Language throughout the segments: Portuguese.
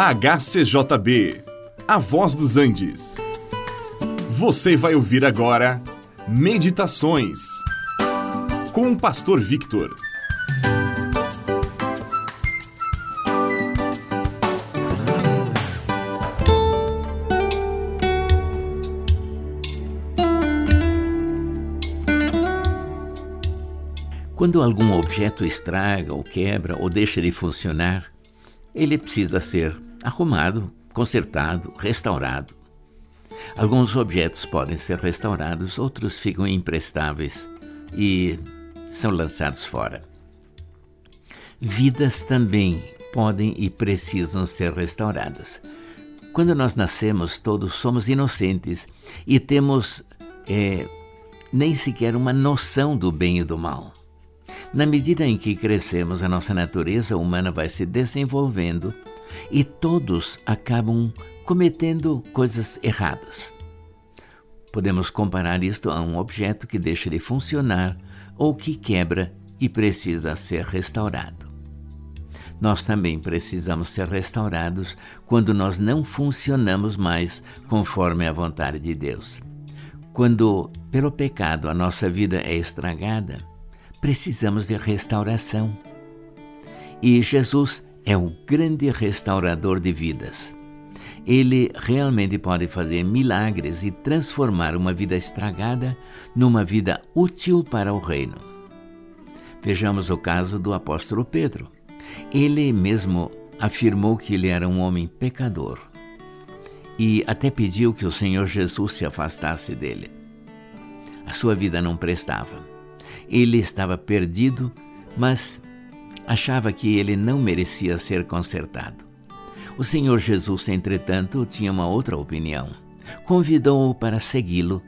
HCJB, A Voz dos Andes. Você vai ouvir agora Meditações com o Pastor Victor. Quando algum objeto estraga ou quebra ou deixa de funcionar, ele precisa ser arrumado, consertado, restaurado. Alguns objetos podem ser restaurados, outros ficam imprestáveis e são lançados fora. Vidas também podem e precisam ser restauradas. Quando nós nascemos, todos somos inocentes e temos é, nem sequer uma noção do bem e do mal. Na medida em que crescemos, a nossa natureza humana vai se desenvolvendo e todos acabam cometendo coisas erradas. Podemos comparar isto a um objeto que deixa de funcionar ou que quebra e precisa ser restaurado. Nós também precisamos ser restaurados quando nós não funcionamos mais conforme a vontade de Deus. Quando, pelo pecado, a nossa vida é estragada, precisamos de restauração. E Jesus é o grande restaurador de vidas. Ele realmente pode fazer milagres e transformar uma vida estragada numa vida útil para o reino. Vejamos o caso do apóstolo Pedro. Ele mesmo afirmou que ele era um homem pecador e até pediu que o Senhor Jesus se afastasse dele. A sua vida não prestava. Ele estava perdido, mas achava que ele não merecia ser consertado. O Senhor Jesus, entretanto, tinha uma outra opinião. Convidou-o para segui-lo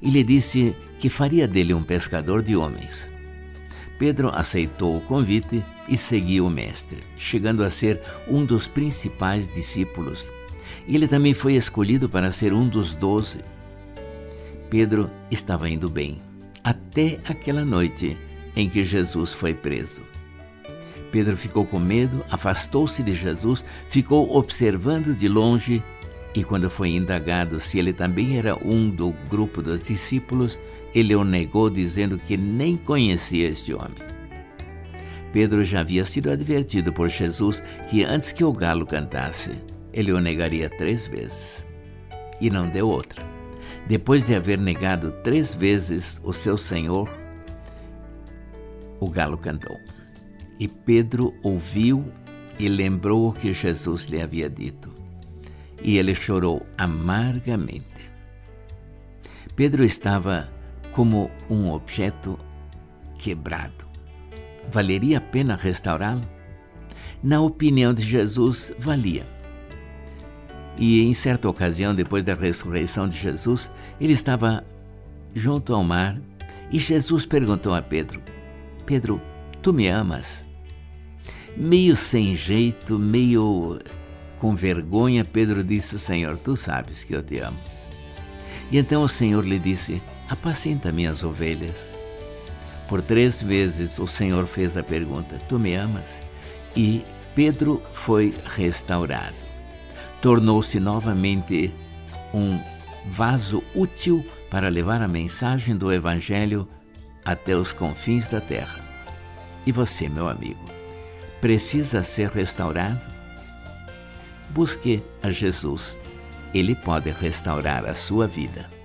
e lhe disse que faria dele um pescador de homens. Pedro aceitou o convite e seguiu o Mestre, chegando a ser um dos principais discípulos. Ele também foi escolhido para ser um dos doze. Pedro estava indo bem até aquela noite em que Jesus foi preso. Pedro ficou com medo, afastou-se de Jesus, ficou observando de longe e, quando foi indagado se ele também era um do grupo dos discípulos, ele o negou, dizendo que nem conhecia este homem. Pedro já havia sido advertido por Jesus que antes que o galo cantasse, ele o negaria três vezes. E não deu outra. Depois de haver negado três vezes o seu Senhor, o galo cantou. E Pedro ouviu e lembrou o que Jesus lhe havia dito. E ele chorou amargamente. Pedro estava como um objeto quebrado. Valeria a pena restaurá-lo? Na opinião de Jesus, valia. E em certa ocasião, depois da ressurreição de Jesus, ele estava junto ao mar e Jesus perguntou a Pedro: Pedro, tu me amas? Meio sem jeito, meio com vergonha, Pedro disse: Senhor, tu sabes que eu te amo. E então o Senhor lhe disse: Apacenta minhas ovelhas. Por três vezes o Senhor fez a pergunta: Tu me amas? E Pedro foi restaurado tornou-se novamente um vaso útil para levar a mensagem do Evangelho até os confins da terra. E você, meu amigo, precisa ser restaurado? Busque a Jesus. Ele pode restaurar a sua vida.